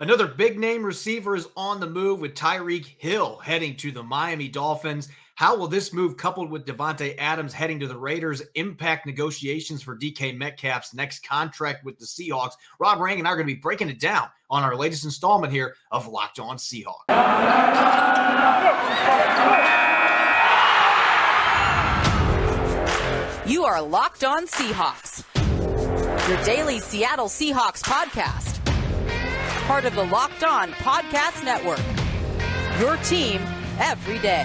Another big name receiver is on the move with Tyreek Hill heading to the Miami Dolphins. How will this move, coupled with Davante Adams heading to the Raiders, impact negotiations for DK Metcalf's next contract with the Seahawks? Rob Rang and I are going to be breaking it down on our latest installment here of Locked On Seahawks. You are Locked On Seahawks, your daily Seattle Seahawks podcast part of the Locked On Podcast Network. Your team every day.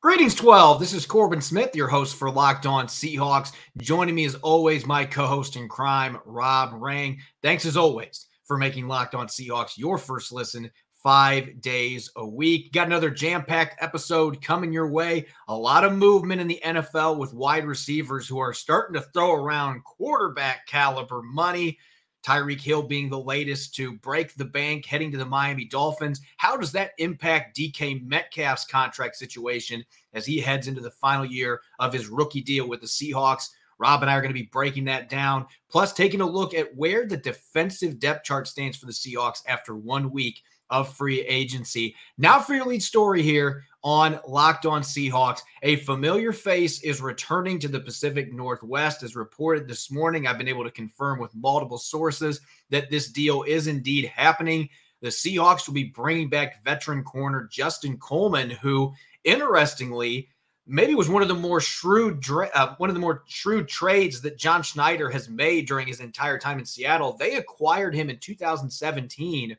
Greetings, 12. This is Corbin Smith, your host for Locked On Seahawks. Joining me as always, my co host in crime, Rob Rang. Thanks as always for making Locked On Seahawks your first listen five days a week. Got another jam packed episode coming your way. A lot of movement in the NFL with wide receivers who are starting to throw around quarterback caliber money. Tyreek Hill being the latest to break the bank, heading to the Miami Dolphins. How does that impact DK Metcalf's contract situation as he heads into the final year of his rookie deal with the Seahawks? Rob and I are going to be breaking that down, plus taking a look at where the defensive depth chart stands for the Seahawks after one week of free agency. Now, for your lead story here on Locked On Seahawks, a familiar face is returning to the Pacific Northwest. As reported this morning, I've been able to confirm with multiple sources that this deal is indeed happening. The Seahawks will be bringing back veteran corner Justin Coleman, who, interestingly, maybe was one of the more shrewd uh, one of the more shrewd trades that John Schneider has made during his entire time in Seattle. They acquired him in 2017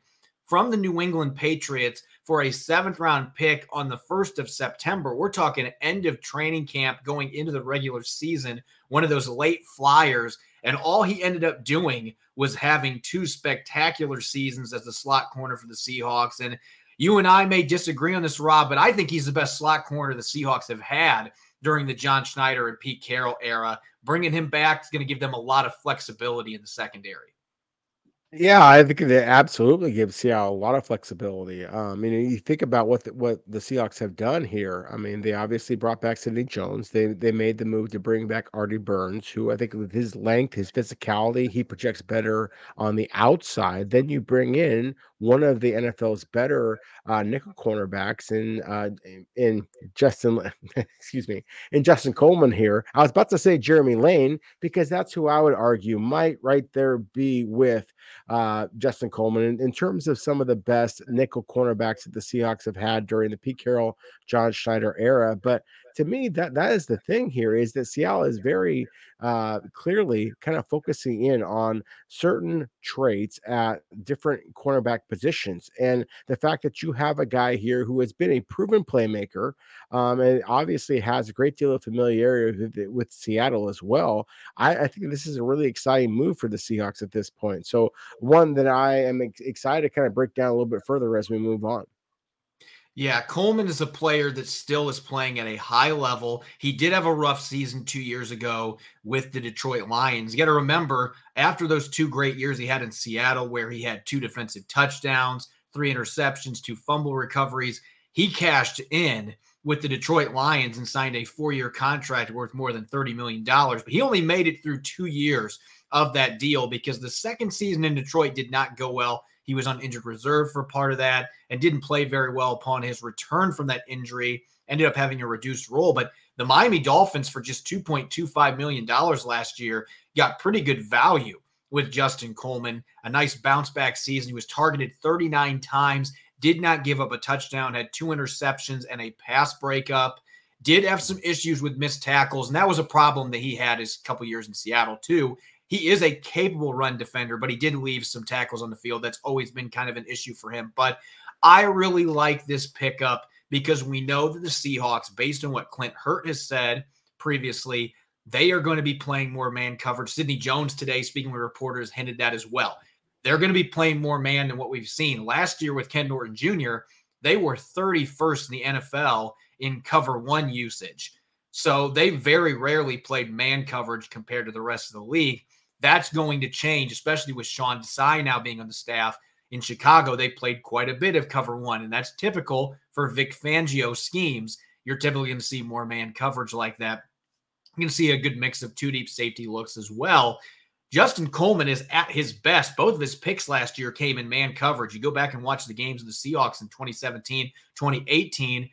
from the New England Patriots for a seventh round pick on the 1st of September. We're talking end of training camp going into the regular season, one of those late flyers. And all he ended up doing was having two spectacular seasons as the slot corner for the Seahawks. And you and I may disagree on this, Rob, but I think he's the best slot corner the Seahawks have had during the John Schneider and Pete Carroll era. Bringing him back is going to give them a lot of flexibility in the secondary. Yeah, I think it absolutely gives Seattle a lot of flexibility. Um, you know, you think about what the, what the Seahawks have done here. I mean, they obviously brought back Sidney Jones. They they made the move to bring back Artie Burns, who I think with his length, his physicality, he projects better on the outside. Then you bring in one of the NFL's better uh, nickel cornerbacks in uh, in Justin, excuse me, in Justin Coleman here. I was about to say Jeremy Lane because that's who I would argue might right there be with uh, Justin Coleman in, in, terms of some of the best nickel cornerbacks that the Seahawks have had during the Pete Carroll, John Schneider era. But to me, that that is the thing here is that Seattle is very uh, clearly kind of focusing in on certain traits at different cornerback positions, and the fact that you have a guy here who has been a proven playmaker, um, and obviously has a great deal of familiarity with, with Seattle as well. I, I, think this is a really exciting move for the Seahawks at this point. So one that I am excited to kind of break down a little bit further as we move on. Yeah, Coleman is a player that still is playing at a high level. He did have a rough season two years ago with the Detroit Lions. You got to remember, after those two great years he had in Seattle, where he had two defensive touchdowns, three interceptions, two fumble recoveries, he cashed in with the Detroit Lions and signed a four year contract worth more than $30 million. But he only made it through two years of that deal because the second season in Detroit did not go well. He was on injured reserve for part of that and didn't play very well upon his return from that injury. Ended up having a reduced role, but the Miami Dolphins for just $2.25 million last year got pretty good value with Justin Coleman. A nice bounce back season. He was targeted 39 times, did not give up a touchdown, had two interceptions and a pass breakup. Did have some issues with missed tackles, and that was a problem that he had his couple years in Seattle too. He is a capable run defender, but he did leave some tackles on the field. That's always been kind of an issue for him. But I really like this pickup because we know that the Seahawks, based on what Clint Hurtt has said previously, they are going to be playing more man coverage. Sidney Jones today, speaking with reporters, hinted that as well. They're going to be playing more man than what we've seen. Last year with Ken Norton Jr., they were 31st in the NFL in cover one usage. So they very rarely played man coverage compared to the rest of the league. That's going to change, especially with Sean Desai now being on the staff. In Chicago, they played quite a bit of cover one, and that's typical for Vic Fangio schemes. You're typically going to see more man coverage like that. you can see a good mix of two deep safety looks as well. Justin Coleman is at his best. Both of his picks last year came in man coverage. You go back and watch the games of the Seahawks in 2017, 2018.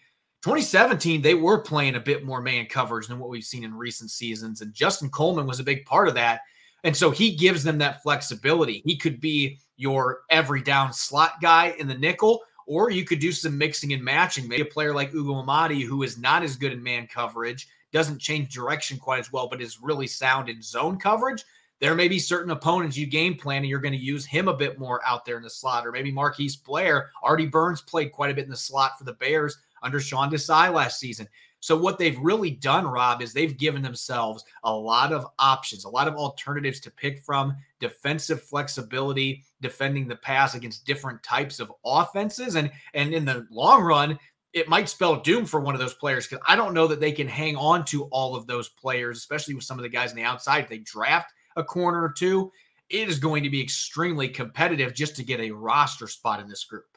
2017, they were playing a bit more man coverage than what we've seen in recent seasons. And Justin Coleman was a big part of that. And so he gives them that flexibility. He could be your every down slot guy in the nickel, or you could do some mixing and matching. Maybe a player like Ugo Amadi, who is not as good in man coverage, doesn't change direction quite as well, but is really sound in zone coverage. There may be certain opponents you game plan and you're going to use him a bit more out there in the slot, or maybe Marquise Blair. Artie Burns played quite a bit in the slot for the Bears under Sean Desai last season. So what they've really done, Rob, is they've given themselves a lot of options, a lot of alternatives to pick from, defensive flexibility, defending the pass against different types of offenses. And and in the long run, it might spell doom for one of those players because I don't know that they can hang on to all of those players, especially with some of the guys on the outside. If they draft a corner or two, it is going to be extremely competitive just to get a roster spot in this group.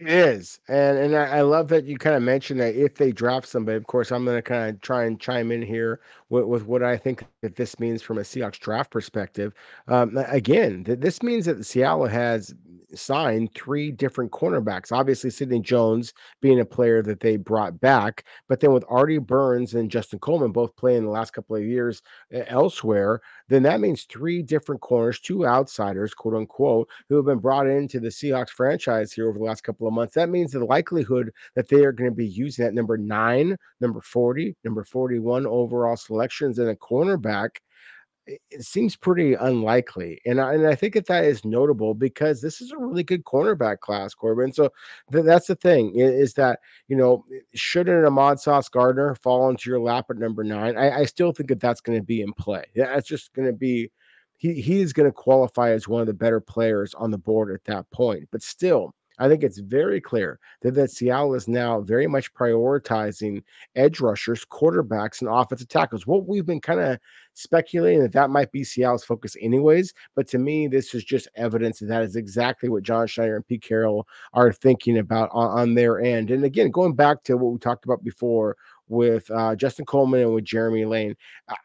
It is, and and I, I love that you kind of mentioned that if they draft somebody, of course, I'm going to kind of try and chime in here with, with what I think that this means from a Seahawks draft perspective. Um, again, th- this means that Seattle has signed three different cornerbacks. Obviously, Sidney Jones being a player that they brought back, but then with Artie Burns and Justin Coleman both playing the last couple of years elsewhere, then that means three different corners, two outsiders, quote unquote, who have been brought into the Seahawks franchise here over the last couple of months. That means the likelihood that they are going to be using that number nine, number 40, number 41 overall selections in a cornerback it seems pretty unlikely. And I, and I think that that is notable because this is a really good cornerback class, Corbin. So th- that's the thing is that, you know, should an Ahmad Sauce Gardner fall into your lap at number nine? I, I still think that that's going to be in play. That's just going to be, he, he is going to qualify as one of the better players on the board at that point. But still, I think it's very clear that, that Seattle is now very much prioritizing edge rushers, quarterbacks, and offensive tackles. What we've been kind of speculating that that might be Seattle's focus, anyways. But to me, this is just evidence that that is exactly what John Schneider and Pete Carroll are thinking about on, on their end. And again, going back to what we talked about before with uh, Justin Coleman and with Jeremy Lane.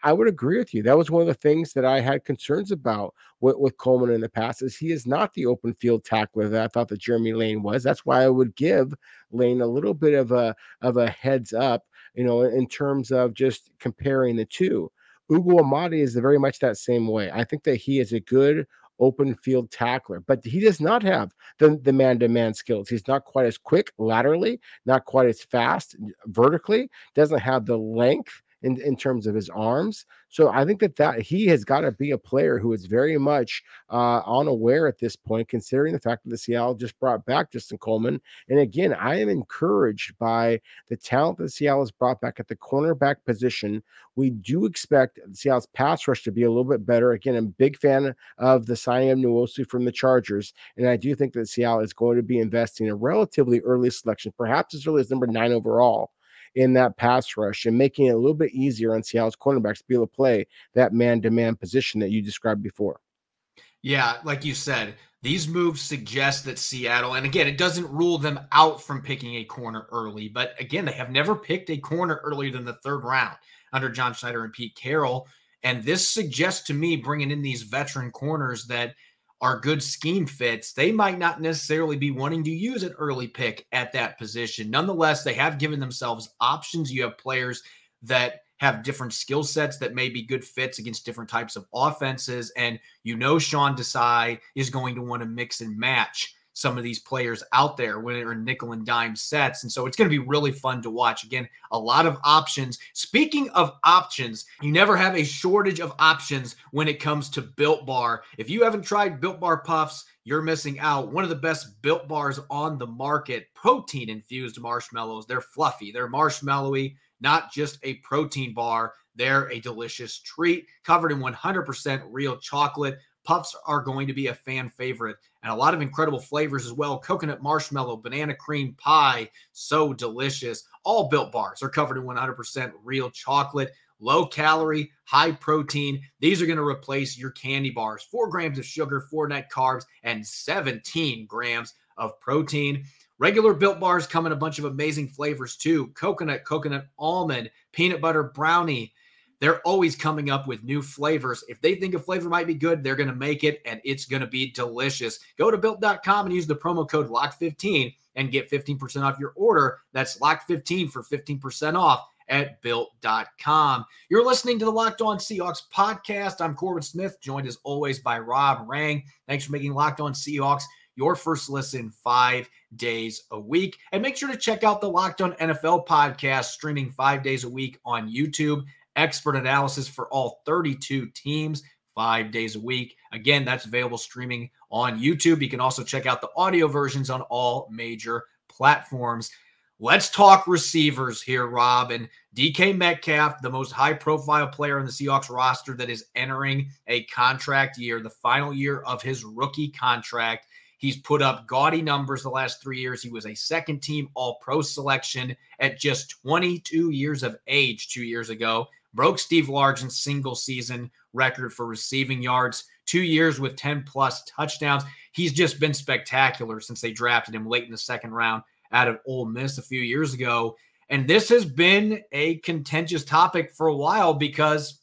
I, would agree with you. That was one of the things that I had concerns about with, with Coleman in the past is he is not the open field tackler that I thought that Jeremy Lane was. That's why I would give Lane a little bit of a of a heads up, you know, in terms of just comparing the two. Ugo Amadi is very much that same way. I think that he is a good open field tackler, but he does not have the, the man-to-man skills. He's not quite as quick laterally, not quite as fast vertically, doesn't have the length in, in terms of his arms. So I think that that he has got to be a player who is very much uh, unaware at this point, considering the fact that the Seattle just brought back Justin Coleman. And again, I am encouraged by the talent that Seattle has brought back at the cornerback position. We do expect Seattle's pass rush to be a little bit better. Again, I'm a big fan of the of Nwosu from the Chargers, and I do think that Seattle is going to be investing a relatively early selection, perhaps as early as number nine overall in that pass rush and making it a little bit easier on Seattle's cornerbacks to be able to play that man to man position that you described before. Yeah, like you said, these moves suggest that Seattle, and again, it doesn't rule them out from picking a corner early, but again, they have never picked a corner earlier than the third round under John Schneider and Pete Carroll. And this suggests to me bringing in these veteran corners that are good scheme fits, they might not necessarily be wanting to use an early pick at that position. Nonetheless, they have given themselves options. You have players that have different skill sets that may be good fits against different types of offenses. And you know, Sean Desai is going to want to mix and match some of these players out there when they're in nickel and dime sets. And so it's going to be really fun to watch. Again, a lot of options. Speaking of options, you never have a shortage of options when it comes to Built Bar. If you haven't tried Built Bar Puffs, you're missing out. One of the best built bars on the market, protein infused marshmallows. They're fluffy, they're marshmallowy, not just a protein bar. They're a delicious treat covered in 100% real chocolate. Puffs are going to be a fan favorite and a lot of incredible flavors as well coconut marshmallow, banana cream pie. So delicious. All built bars are covered in 100% real chocolate, low calorie, high protein. These are going to replace your candy bars. Four grams of sugar, four net carbs, and 17 grams of protein. Regular built bars come in a bunch of amazing flavors too coconut, coconut almond, peanut butter brownie they're always coming up with new flavors. If they think a flavor might be good, they're going to make it and it's going to be delicious. Go to built.com and use the promo code LOCK15 and get 15% off your order. That's LOCK15 for 15% off at built.com. You're listening to the Locked On Seahawks podcast. I'm Corbin Smith, joined as always by Rob Rang. Thanks for making Locked On Seahawks your first listen five days a week. And make sure to check out the Locked On NFL podcast, streaming five days a week on YouTube. Expert analysis for all 32 teams, five days a week. Again, that's available streaming on YouTube. You can also check out the audio versions on all major platforms. Let's talk receivers here, Rob. And DK Metcalf, the most high profile player in the Seahawks roster that is entering a contract year, the final year of his rookie contract. He's put up gaudy numbers the last three years. He was a second team All Pro selection at just 22 years of age two years ago. Broke Steve Largent's single season record for receiving yards, two years with 10 plus touchdowns. He's just been spectacular since they drafted him late in the second round out of Ole Miss a few years ago. And this has been a contentious topic for a while because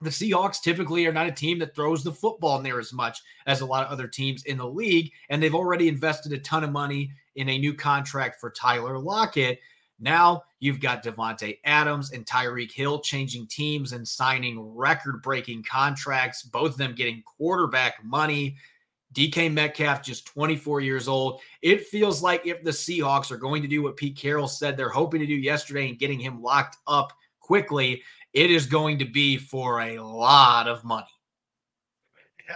the Seahawks typically are not a team that throws the football near as much as a lot of other teams in the league. And they've already invested a ton of money in a new contract for Tyler Lockett. Now you've got Davante Adams and Tyreek Hill changing teams and signing record breaking contracts, both of them getting quarterback money. DK Metcalf, just 24 years old. It feels like if the Seahawks are going to do what Pete Carroll said they're hoping to do yesterday and getting him locked up quickly, it is going to be for a lot of money.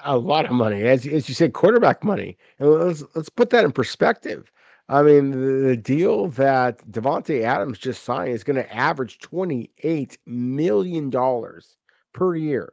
A lot of money, as, as you said, quarterback money. And let's let's put that in perspective. I mean, the, the deal that Davante Adams just signed is going to average twenty eight million dollars per year.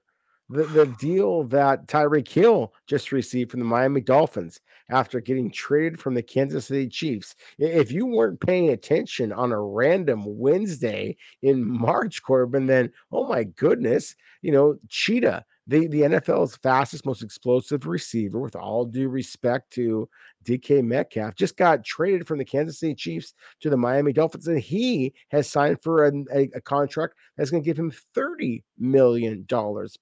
The, the deal that Tyreek Hill just received from the Miami Dolphins after getting traded from the Kansas City Chiefs. If you weren't paying attention on a random Wednesday in March, Corbin, then oh my goodness, you know, Cheetah the the NFL's fastest, most explosive receiver, with all due respect to DK Metcalf, just got traded from the Kansas City Chiefs to the Miami Dolphins, and he has signed for a, a, a contract that's going to give him $30 million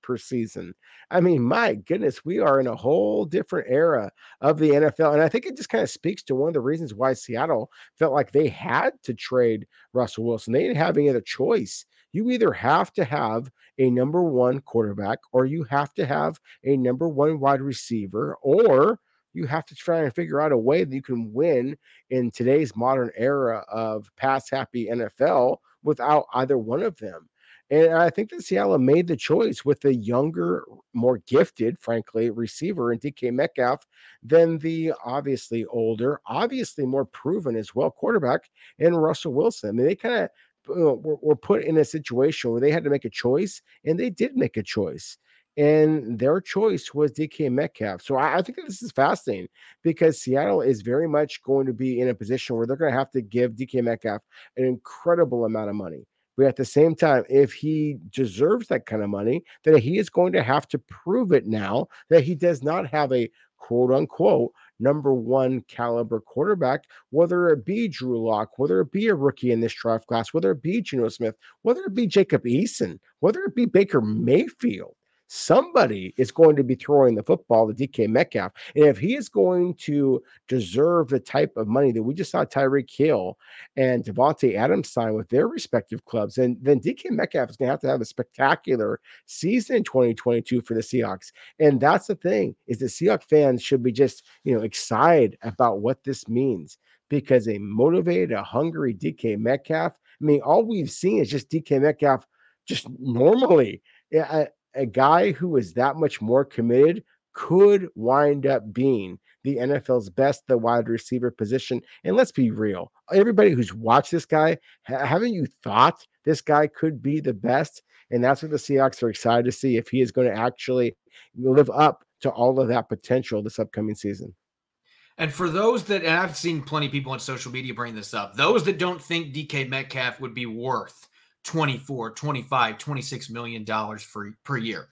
per season. I mean, my goodness, we are in a whole different era of the NFL. And I think it just kind of speaks to one of the reasons why Seattle felt like they had to trade Russell Wilson. They didn't have any other choice you either have to have a number one quarterback or you have to have a number one wide receiver or you have to try and figure out a way that you can win in today's modern era of pass happy NFL without either one of them. And I think that Seattle made the choice with the younger, more gifted, frankly, receiver in DK Metcalf than the obviously older, obviously more proven as well quarterback in Russell Wilson. I mean, they kind of Uh, were, were put in a situation where they had to make a choice, and they did make a choice. And their choice was DK Metcalf. So I, I think this is fascinating because Seattle is very much going to be in a position where they're going to have to give DK Metcalf an incredible amount of money. But at the same time, if he deserves that kind of money, then he is going to have to prove it now that he does not have a quote unquote number one caliber quarterback, whether it be Drew Lock, whether it be a rookie in this draft class, whether it be Geno Smith, whether it be Jacob Eason, whether it be Baker Mayfield somebody is going to be throwing the football to DK Metcalf. And if he is going to deserve the type of money that we just saw Tyreek Hill and Davante Adams sign with their respective clubs, and then DK Metcalf is going to have to have a spectacular season in 2022 for the Seahawks. And that's the thing is the Seahawks fans should be just, you know, excited about what this means because a motivated, a hungry DK Metcalf, I mean, all we've seen is just DK Metcalf just normally. Yeah, a guy who is that much more committed could wind up being the NFL's best, the wide receiver position. And let's be real, everybody who's watched this guy, haven't you thought this guy could be the best? And that's what the Seahawks are excited to see if he is going to actually live up to all of that potential this upcoming season. And for those that, and I've seen plenty of people on social media bring this up, those that don't think DK Metcalf would be worth 24, 25, 26 million dollars for per year.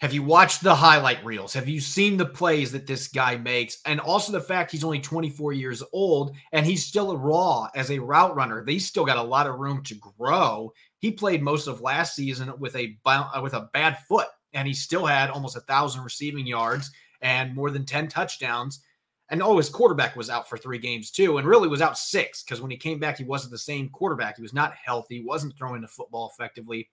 Have you watched the highlight reels? Have you seen the plays that this guy makes? And also the fact he's only 24 years old and he's still raw as a route runner. They still got a lot of room to grow. he played most of last season with a uh, with a bad foot, and he still had almost a thousand receiving yards and more than 10 touchdowns. And oh, his quarterback was out for three games too, and really was out six because when he came back, he wasn't the same quarterback. He was not healthy, wasn't throwing the football effectively.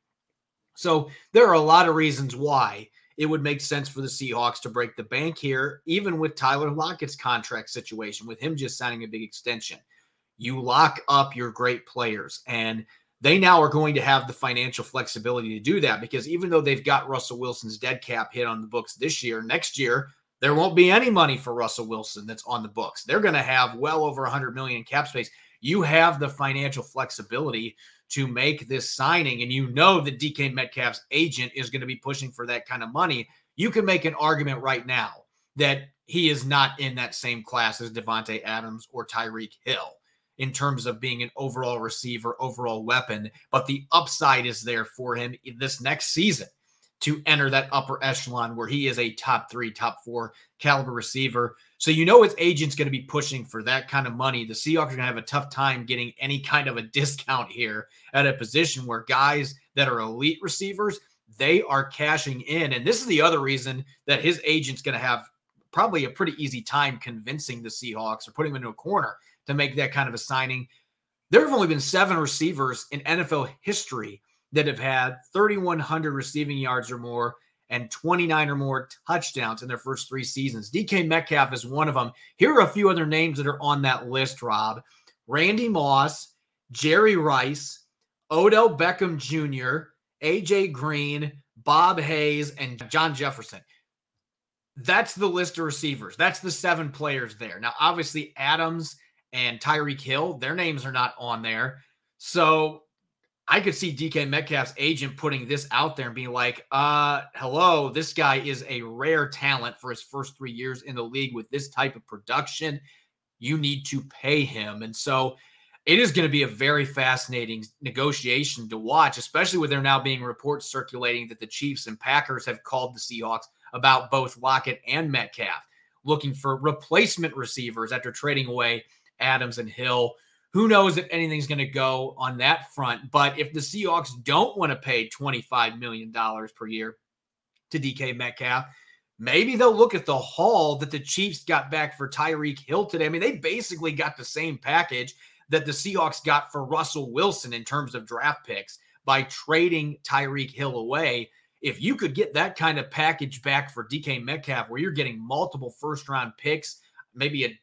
So there are a lot of reasons why it would make sense for the Seahawks to break the bank here, even with Tyler Lockett's contract situation, with him just signing a big extension. You lock up your great players, and they now are going to have the financial flexibility to do that because even though they've got Russell Wilson's dead cap hit on the books this year, next year, there won't be any money for Russell Wilson that's on the books. They're going to have well over 100 million cap space. You have the financial flexibility to make this signing, and you know that DK Metcalf's agent is going to be pushing for that kind of money, you can make an argument right now that he is not in that same class as Davante Adams or Tyreek Hill in terms of being an overall receiver, overall weapon, but the upside is there for him this next season to enter that upper echelon where he is a top three, top four caliber receiver. So you know his agent's going to be pushing for that kind of money. The Seahawks are going to have a tough time getting any kind of a discount here at a position where guys that are elite receivers, they are cashing in. And this is the other reason that his agent's going to have probably a pretty easy time convincing the Seahawks or putting them into a corner to make that kind of a signing. There have only been seven receivers in NFL history that have had 3,100 receiving yards or more and 29 or more touchdowns in their first three seasons. DK Metcalf is one of them. Here are a few other names that are on that list, Rob Randy Moss, Jerry Rice, Odell Beckham Jr., AJ Green, Bob Hayes, and John Jefferson. That's the list of receivers. That's the seven players there. Now, obviously, Adams and Tyreek Hill, their names are not on there. So I could see DK Metcalf's agent putting this out there and being like, uh, hello, this guy is a rare talent for his first three years in the league with this type of production. You need to pay him. And so it is going to be a very fascinating negotiation to watch, especially with there now being reports circulating that the Chiefs and Packers have called the Seahawks about both Lockett and Metcalf, looking for replacement receivers after trading away Adams and Hill who knows if anything's going to go on that front? But if the Seahawks don't want to pay $25 million per year to DK Metcalf, maybe they'll look at the haul that the Chiefs got back for Tyreek Hill today. I mean, they basically got the same package that the Seahawks got for Russell Wilson in terms of draft picks by trading Tyreek Hill away. If you could get that kind of package back for DK Metcalf, where you're getting multiple first round picks, maybe a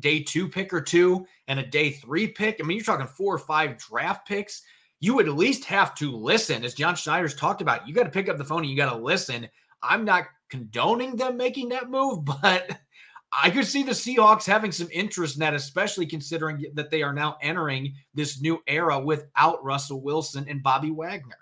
day two pick or two and a day three pick. I mean, you're talking four or five draft picks. You would at least have to listen, as John Schneider's talked about. You got to pick up the phone and you got to listen. I'm not condoning them making that move, but I could see the Seahawks having some interest in that, especially considering that they are now entering this new era without Russell Wilson and Bobby Wagner.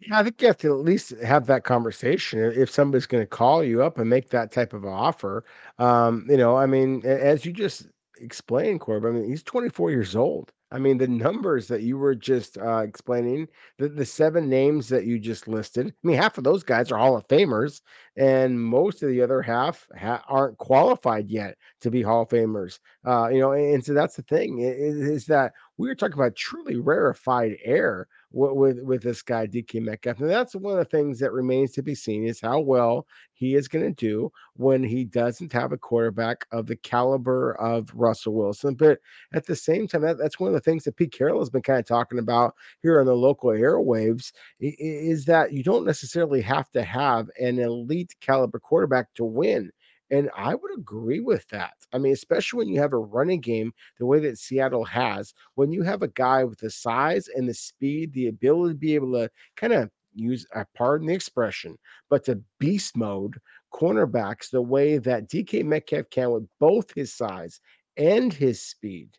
Yeah, I think you have to at least have that conversation if somebody's going to call you up and make that type of offer. Um, you know, I mean, as you just explained, Corb, I mean, he's 24 years old. I mean, the numbers that you were just uh, explaining, the, the seven names that you just listed, I mean, half of those guys are Hall of Famers, and most of the other half ha- aren't qualified yet to be Hall of Famers. Uh, you know, and, and so that's the thing is, is that we were talking about truly rarefied air with with this guy DK Metcalf. And that's one of the things that remains to be seen is how well he is going to do when he doesn't have a quarterback of the caliber of Russell Wilson. But at the same time, that, that's one of the things that Pete Carroll has been kind of talking about here on the local airwaves is that you don't necessarily have to have an elite caliber quarterback to win. And I would agree with that. I mean, especially when you have a running game the way that Seattle has, when you have a guy with the size and the speed, the ability to be able to kind of use, uh, pardon the expression, but to beast mode cornerbacks the way that DK Metcalf can with both his size and his speed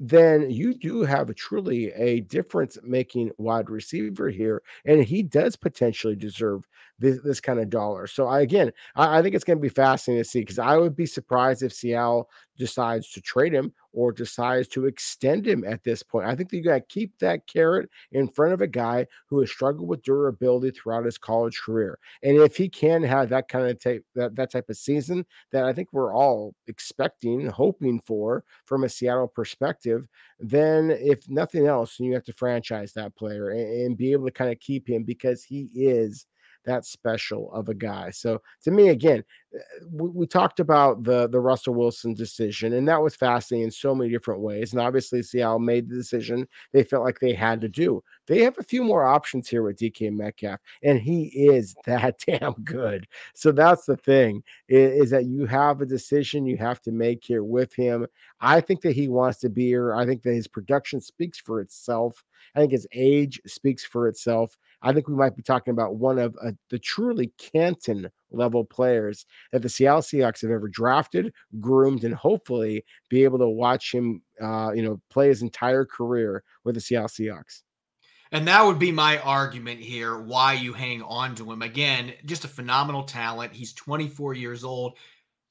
then you do have a truly a difference making wide receiver here. And he does potentially deserve this, this kind of dollar. So I, again, I, I think it's going to be fascinating to see because I would be surprised if Seattle decides to trade him or decides to extend him at this point. I think that you got to keep that carrot in front of a guy who has struggled with durability throughout his college career. And if he can have that kind of type that, that type of season that I think we're all expecting, hoping for from a Seattle perspective, then if nothing else, you have to franchise that player and, and be able to kind of keep him because he is that special of a guy. So to me, again, eh, we, we, talked about the the Russell Wilson decision, and that was fascinating in so many different ways. And obviously, Seattle made the decision they felt like they had to do. They have a few more options here with DK Metcalf, and he is that damn good. So that's the thing is, is that you have a decision you have to make here with him. I think that he wants to be here. I think that his production speaks for itself. I think his age speaks for itself. I think we might be talking about one of uh, the truly Canton level players that the Seattle Seahawks have ever drafted, groomed, and hopefully be able to watch him, uh, you know, play his entire career with the Seattle Seahawks. And that would be my argument here why you hang on to him. Again, just a phenomenal talent. He's 24 years old.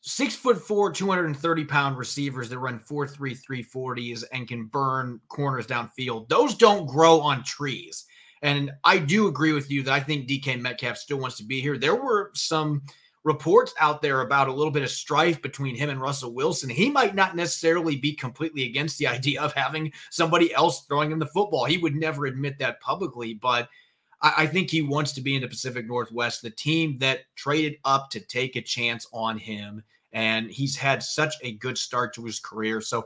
Six foot four, 230 pound receivers that run 4 3 340s and can burn corners downfield. Those don't grow on trees. And I do agree with you that I think DK Metcalf still wants to be here. There were some reports out there about a little bit of strife between him and Russell Wilson. He might not necessarily be completely against the idea of having somebody else throwing him the football. He would never admit that publicly, but I, think he wants to be in the Pacific Northwest, the team that traded up to take a chance on him. And he's had such a good start to his career. So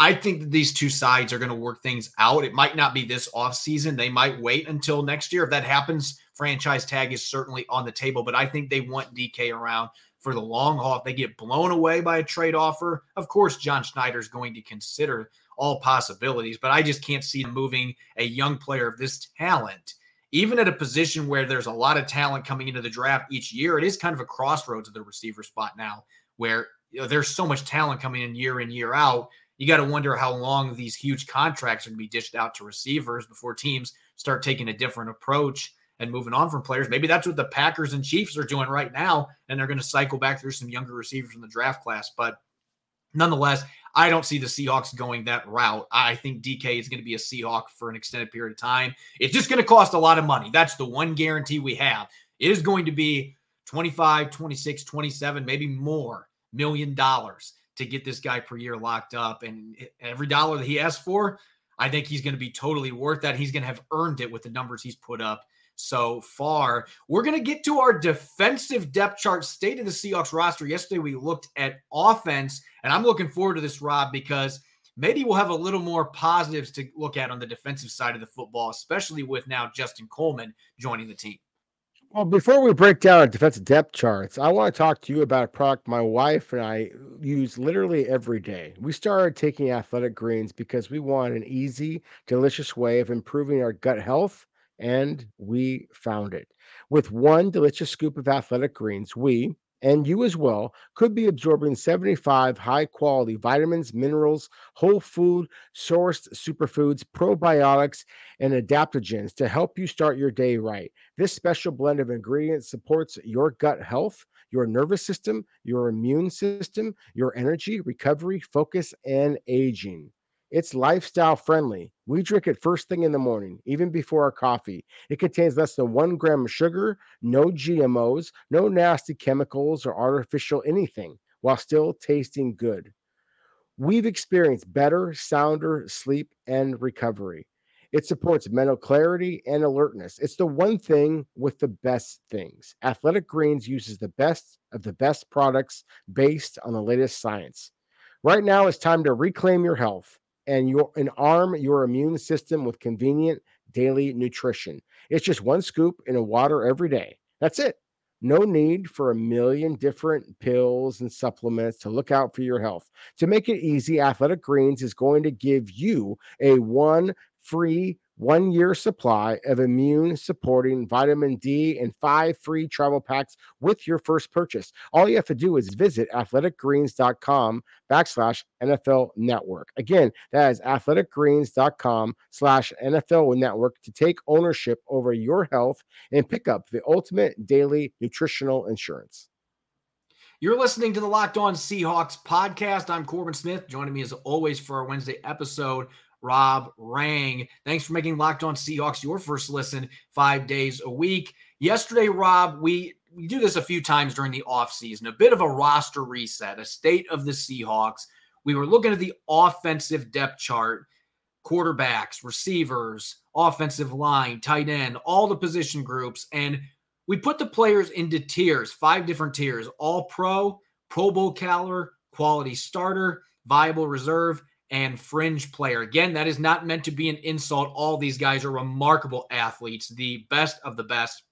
I think that these two sides are going to work things out. It might not be this offseason. They might wait until next year. If that happens, franchise tag is certainly on the table. But I think they want DK around for the long haul. If they get blown away by a trade offer, of course, John Schneider is going to consider all possibilities. But I just can't see moving a young player of this talent, even at a position where there's a lot of talent coming into the draft each year. It is kind of a crossroads of the receiver spot now where you know, there's so much talent coming in year in, year out you got to wonder how long these huge contracts are going to be dished out to receivers before teams start taking a different approach and moving on from players. Maybe that's what the Packers and Chiefs are doing right now, and they're going to cycle back through some younger receivers in the draft class. But nonetheless, I don't see the Seahawks going that route. I think DK is going to be a Seahawk for an extended period of time. It's just going to cost a lot of money. That's the one guarantee we have. It is going to be 25, 26, 27, maybe more million dollars to get this guy per year locked up. And every dollar that he asks for, I think he's going to be totally worth that. He's going to have earned it with the numbers he's put up so far. We're going to get to our defensive depth chart state of the Seahawks roster. Yesterday, we looked at offense, and I'm looking forward to this, Rob, because maybe we'll have a little more positives to look at on the defensive side of the football, especially with now Justin Coleman joining the team. Well, before we break down our defensive depth charts, I want to talk to you about a product my wife and I use literally every day. We started taking athletic greens because we want an easy, delicious way of improving our gut health, and we found it. With one delicious scoop of athletic greens, we, and you as well could be absorbing 75 high quality vitamins, minerals, whole food sourced superfoods, probiotics, and adaptogens to help you start your day right. This special blend of ingredients supports your gut health, your nervous system, your immune system, your energy, recovery, focus, and aging. It's lifestyle friendly. We drink it first thing in the morning, even before our coffee. It contains less than one gram of sugar, no GMOs, no nasty chemicals or artificial anything, while still tasting good. We've experienced better, sounder sleep and recovery. It supports mental clarity and alertness. It's the one thing with the best things. Athletic Greens uses the best of the best products based on the latest science. Right now, it's time to reclaim your health and your and arm your immune system with convenient daily nutrition. It's just one scoop in a water every day. That's it. No need for a million different pills and supplements to look out for your health. To make it easy, Athletic Greens is going to give you a one free one year supply of immune supporting vitamin D and five free travel packs with your first purchase. All you have to do is visit athleticgreens.com backslash NFL network. Again, that is athleticgreens.com slash NFL network to take ownership over your health and pick up the ultimate daily nutritional insurance. You're listening to the Locked On Seahawks podcast. I'm Corbin Smith. Joining me as always for our Wednesday episode, Rob Rang. Thanks for making Locked On Seahawks your first listen five days a week. Yesterday, Rob, we we do this a few times during the offseason, a bit of a roster reset, a state of the Seahawks. We were looking at the offensive depth chart, quarterbacks, receivers, offensive line, tight end, all the position groups, and we put the players into tiers, five different tiers all pro, Pro Bowl caliber, quality starter, viable reserve, and fringe player. Again, that is not meant to be an insult. All these guys are remarkable athletes, the best of the best.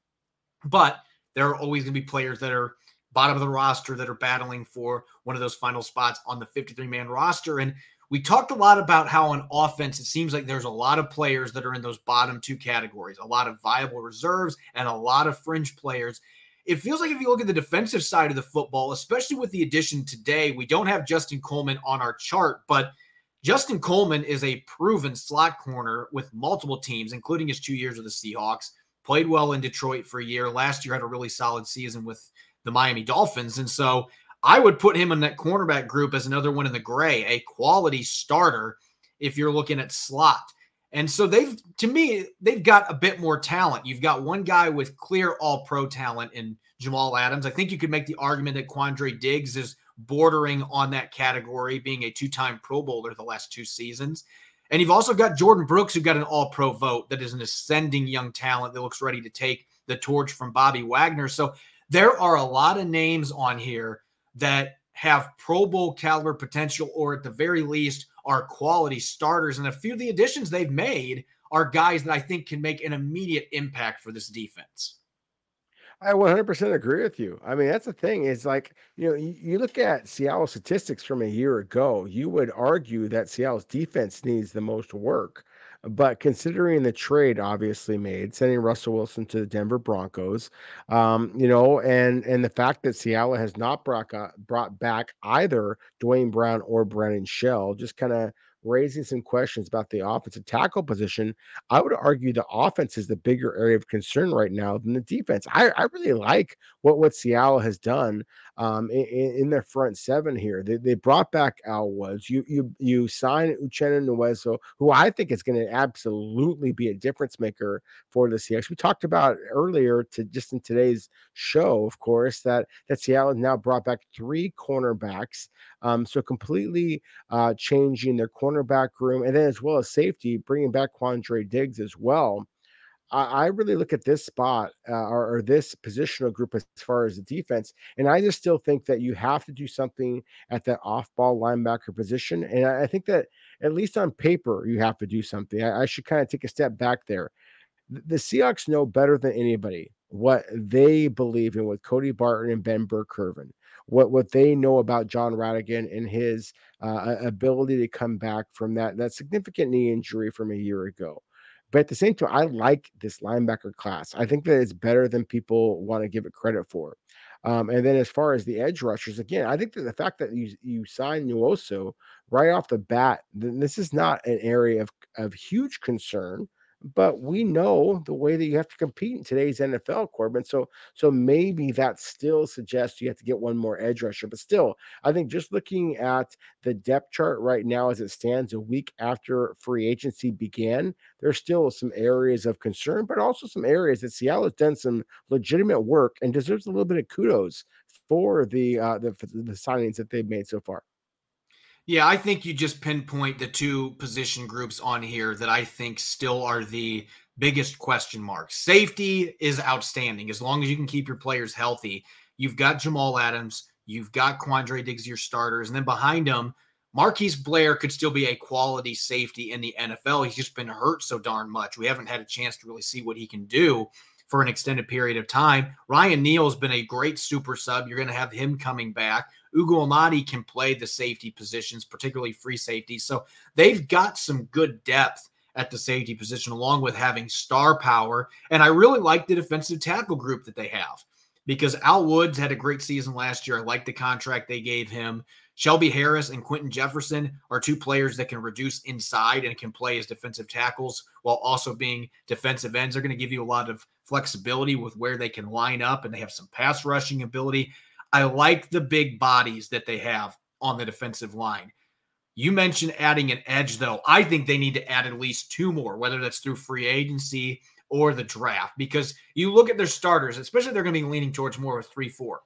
But there are always going to be players that are bottom of the roster that are battling for one of those final spots on the 53 man roster. And we talked a lot about how on offense, it seems like there's a lot of players that are in those bottom two categories, a lot of viable reserves and a lot of fringe players. It feels like if you look at the defensive side of the football, especially with the addition today, we don't have Justin Coleman on our chart, but Justin Coleman is a proven slot corner with multiple teams, including his two years with the Seahawks. Played well in Detroit for a year. Last year had a really solid season with the Miami Dolphins. And so I would put him in that cornerback group as another one in the gray, a quality starter if you're looking at slot. And so they've, to me, they've got a bit more talent. You've got one guy with clear all pro talent in Jamal Adams. I think you could make the argument that Quandre Diggs is bordering on that category, being a two time Pro Bowler the last two seasons. And you've also got Jordyn Brooks, who got an all pro vote that is an ascending young talent that looks ready to take the torch from Bobby Wagner. So there are a lot of names on here that have Pro Bowl caliber potential, or at the very least, are quality starters. And a few of the additions they've made are guys that I think can make an immediate impact for this defense. I 100% agree with you. I mean, that's the thing is like, you know, you, you, look at Seattle statistics from a year ago, you would argue that Seattle's defense needs the most work. But considering the trade obviously made, sending Russell Wilson to the Denver Broncos, um, you know, and and the fact that Seattle has not brought brought back either Duane Brown or Brandon Shell, just kind of raising some questions about the offensive tackle position. I would argue the offense is the bigger area of concern right now than the defense. I, I really like what what Seattle has done um, in, in, their front seven here. They, they brought back Al Woods. You you you sign Uchenna Nwosu, who I think is going to absolutely be a difference maker for the Seahawks. We talked about earlier to just in today's show, of course, that that Seattle has now brought back three cornerbacks. Um, so completely uh, changing their cornerback room, and then as well as safety, bringing back Quandre Diggs as well. I, I really look at this spot uh, or, or, this positional group as far as the defense, and I just still think that you have to do something at that off-ball linebacker position. And I, I think that at least on paper, you have to do something. I, I should kind of take a step back there. The, the Seahawks know better than anybody what they believe in with Cody Barton and Ben Burr-Kirven, what what they know about Jon Rhattigan and his uh, ability to come back from that that significant knee injury from a year ago. But at the same time, I like this linebacker class. I think that it's better than people want to give it credit for. Um, and then as far as the edge rushers, again, I think that the fact that you you sign Nwosu right off the bat, then this is not an area of, of huge concern but we know the way that you have to compete in today's NFL, Corbin. So, so maybe that still suggests you have to get one more edge rusher. But still, I think just looking at the depth chart right now as it stands, a week after free agency began, there's still some areas of concern, but also some areas that Seattle has done some legitimate work and deserves a little bit of kudos for the uh, the, the signings that they've made so far. Yeah, I think you just pinpoint the two position groups on here that I think still are the biggest question marks. Safety is outstanding as long as you can keep your players healthy. You've got Jamal Adams, you've got Quandre Diggs, your starters, and then behind him, Marquise Blair could still be a quality safety in the NFL. He's just been hurt so darn much. We haven't had a chance to really see what he can do for an extended period of time. Ryan Neal's been a great super sub. You're going to have him coming back. Ugo Amadi can play the safety positions, particularly free safety. So they've got some good depth at the safety position, along with having star power. And I really like the defensive tackle group that they have because Al Woods had a great season last year. I like the contract they gave him. Shelby Harris and Quinton Jefferson are two players that can reduce inside and can play as defensive tackles while also being defensive ends. They're going to give you a lot of flexibility with where they can line up and they have some pass rushing ability. I like the big bodies that they have on the defensive line. You mentioned adding an edge, though. I think they need to add at least two more, whether that's through free agency or the draft, because you look at their starters, especially they're going to be leaning towards more of a 3 4.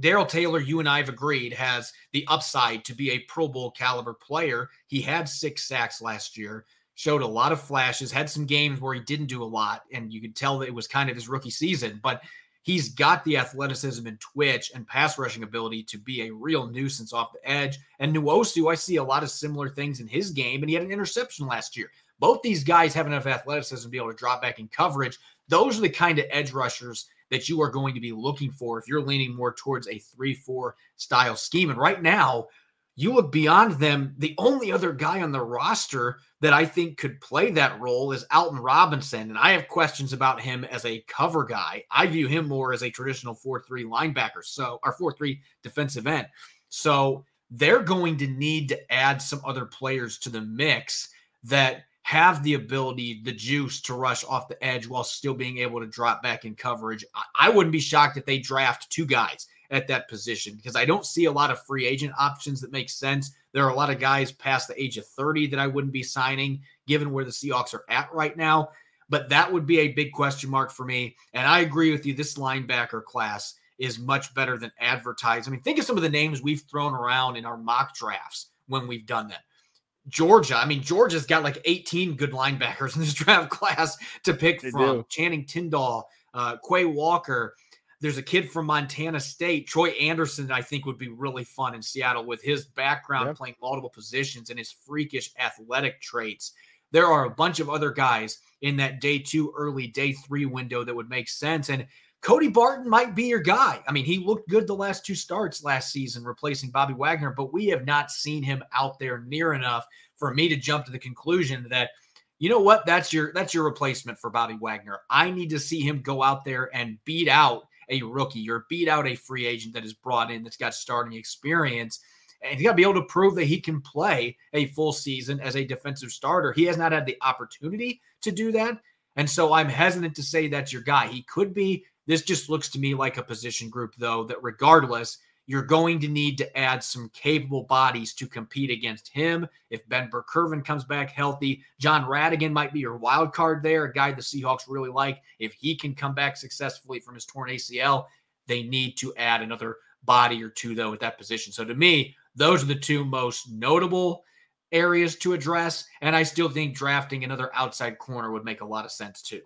Darrell Taylor, you and I have agreed, has the upside to be a Pro Bowl caliber player. He had six sacks last year, showed a lot of flashes, had some games where he didn't do a lot, and you could tell that it was kind of his rookie season. But he's got the athleticism and twitch and pass rushing ability to be a real nuisance off the edge. And Nwosu, I see a lot of similar things in his game, and he had an interception last year. Both these guys have enough athleticism to be able to drop back in coverage. Those are the kind of edge rushers that you are going to be looking for if you're leaning more towards a 3 4 style scheme. And right now, you look beyond them. The only other guy on the roster that I think could play that role is Alton Robinson. And I have questions about him as a cover guy. I view him more as a traditional 4 3 linebacker, so our 4 3 defensive end. So they're going to need to add some other players to the mix that have the ability, the juice to rush off the edge while still being able to drop back in coverage. I, wouldn't be shocked if they draft two guys at that position because I don't see a lot of free agent options that make sense. There are a lot of guys past the age of 30 that I wouldn't be signing given where the Seahawks are at right now. But that would be a big question mark for me. And I agree with you. This linebacker class is much better than advertised. I mean, think of some of the names we've thrown around in our mock drafts when we've done that. Georgia. I mean, Georgia's got like 18 good linebackers in this draft class to pick they from. Do. Channing Tindall, uh, Quay Walker. There's a kid from Montana State, Troy Andersen, I think would be really fun in Seattle with his background yep. playing multiple positions and his freakish athletic traits. There are a bunch of other guys in that day two, early day three window that would make sense. And Cody Barton might be your guy. I mean, he looked good the last two starts last season, replacing Bobby Wagner, but we have not seen him out there near enough for me to jump to the conclusion that, you know what, that's your that's your replacement for Bobby Wagner. I need to see him go out there and beat out a rookie or beat out a free agent that is brought in that's got starting experience. And he's got to be able to prove that he can play a full season as a defensive starter. He has not had the opportunity to do that. And so I'm hesitant to say that's your guy. He could be this just looks to me like a position group, though, that regardless, you're going to need to add some capable bodies to compete against him. If Ben Burr-Kirven comes back healthy, Jon Rhattigan might be your wild card there, a guy the Seahawks really like. If he can come back successfully from his torn ACL, they need to add another body or two, though, at that position. So to me, those are the two most notable areas to address. And I still think drafting another outside corner would make a lot of sense, too.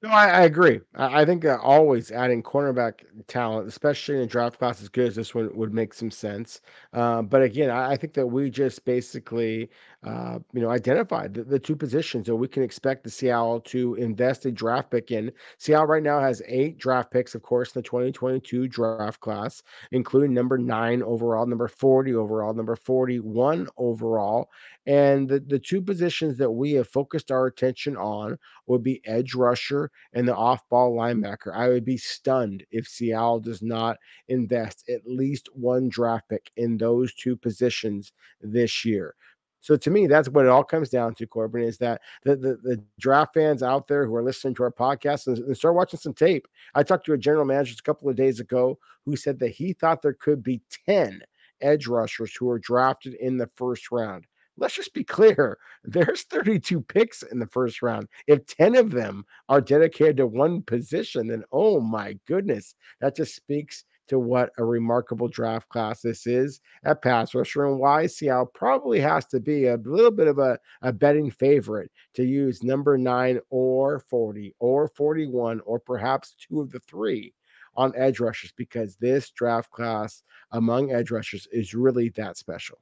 No, I, I agree. I, I think that always adding cornerback talent, especially in a draft class as good as this one, would make some sense. Uh, but again, I, I, think that we just basically, uh, you know, identified the, the, two positions that we can expect the Seattle to invest a draft pick in. Seattle right now has eight draft picks, of course, in the 2022 draft class, including number nine overall, number 40 overall, number 41 overall. And the, the two positions that we have focused our attention on would be edge rusher and the off ball linebacker. I would be stunned if Seattle does not invest at least one draft pick in those two positions this year. So to me, that's what it all comes down to, Corbin, is that the, the, the draft fans out there who are listening to our podcast and, and, start watching some tape. I talked to a general manager a couple of days ago who said that he thought there could be 10 edge rushers who are drafted in the first round let's just be clear there's 32 picks in the first round. If 10 of them are dedicated to one position, then oh my goodness, that just speaks to what a remarkable draft class this is at pass rusher and why Seattle probably has to be a little bit of a, a betting favorite to use number nine or 40 or 41 or perhaps two of the three on edge rushers because this draft class among edge rushers is really that special.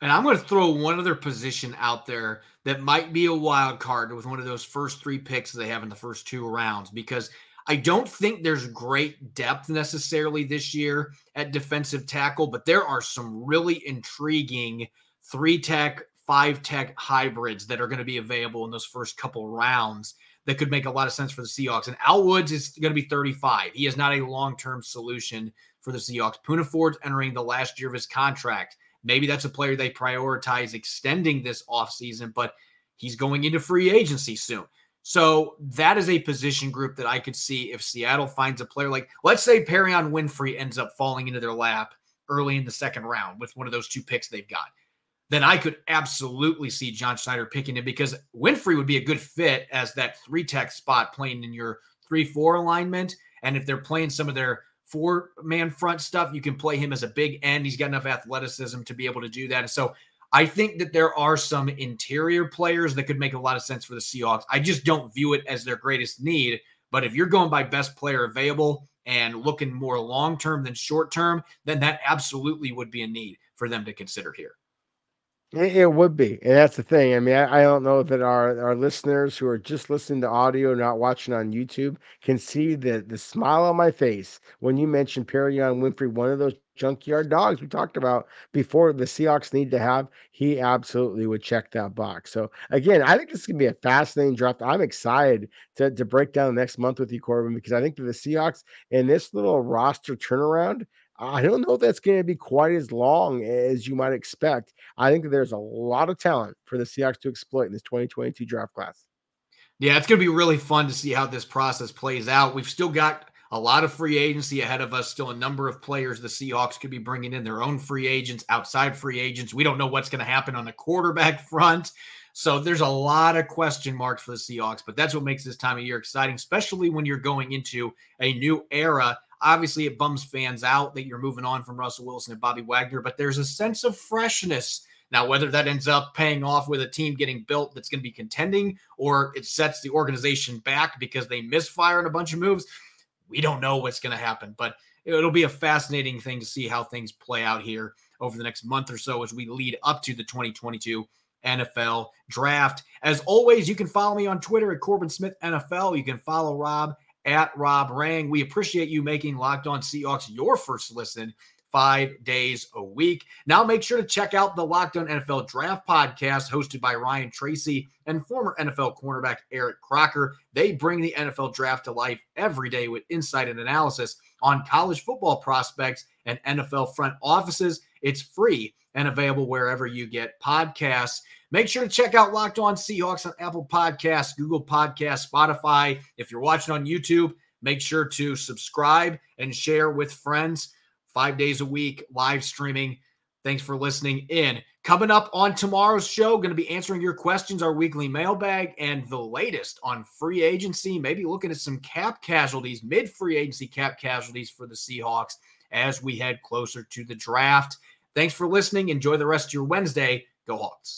And I'm going to throw one other position out there that might be a wild card with one of those first three picks they have in the first two rounds because I don't think there's great depth necessarily this year at defensive tackle, but there are some really intriguing three tech, five tech hybrids that are going to be available in those first couple rounds that could make a lot of sense for the Seahawks. And Al Woods is going to be 35. He is not a long term solution for the Seahawks. Poona Ford's entering the last year of his contract. Maybe that's a player they prioritize extending this offseason, but he's going into free agency soon. So that is a position group that I could see if Seattle finds a player like, let's say Perrion Winfrey ends up falling into their lap early in the second round with one of those two picks they've got. Then I could absolutely see John Schneider picking him because Winfrey would be a good fit as that three tech spot playing in your three four alignment. And if they're playing some of their four man front stuff, you can play him as a big end. He's got enough athleticism to be able to do that. So I think that there are some interior players that could make a lot of sense for the Seahawks. I just don't view it as their greatest need. But if you're going by best player available and looking more long term than short term, then that absolutely would be a need for them to consider here. It, it would be, and that's the thing. I mean, I, I, don't know that our our listeners who are just listening to audio, not watching on YouTube, can see the the smile on my face when you mentioned Perrion Winfrey, one of those junkyard dogs we talked about before. The Seahawks need to have. He absolutely would check that box. So again, I think this is gonna be a fascinating draft. I'm excited to to break down next month with you, Corbin, because I think that the Seahawks in this little roster turnaround I don't know if that's going to be quite as long as you might expect. I think there's a lot of talent for the Seahawks to exploit in this 2022 draft class. Yeah, it's going to be really fun to see how this process plays out. We've still got a lot of free agency ahead of us, still a number of players the Seahawks could be bringing in their own free agents, outside free agents. We don't know what's going to happen on the quarterback front. So there's a lot of question marks for the Seahawks, but that's what makes this time of year exciting, especially when you're going into a new era Obviously, it bums fans out that you're moving on from Russell Wilson and Bobby Wagner, but there's a sense of freshness. Now, whether that ends up paying off with a team getting built that's going to be contending or it sets the organization back because they misfire in a bunch of moves, we don't know what's going to happen. But it'll be a fascinating thing to see how things play out here over the next month or so as we lead up to the 2022 NFL draft. As always, you can follow me on Twitter at Corbin Smith NFL. You can follow Rob at Rob Rang. We appreciate you making Locked On Seahawks your first listen five days a week. Now, make sure to check out the Locked On NFL Draft podcast hosted by Ryan Tracy and former NFL cornerback Eric Crocker. They bring the NFL draft to life every day with insight and analysis on college football prospects and NFL front offices. It's free and available wherever you get podcasts. Make sure to check out Locked On Seahawks on Apple Podcasts, Google Podcasts, Spotify. If you're watching on YouTube, make sure to subscribe and share with friends. Five days a week, live streaming. Thanks for listening in. Coming up on tomorrow's show, going to be answering your questions, our weekly mailbag, and the latest on free agency. Maybe looking at some cap casualties, mid free agency cap casualties for the Seahawks as we head closer to the draft. Thanks for listening. Enjoy the rest of your Wednesday. Go Hawks.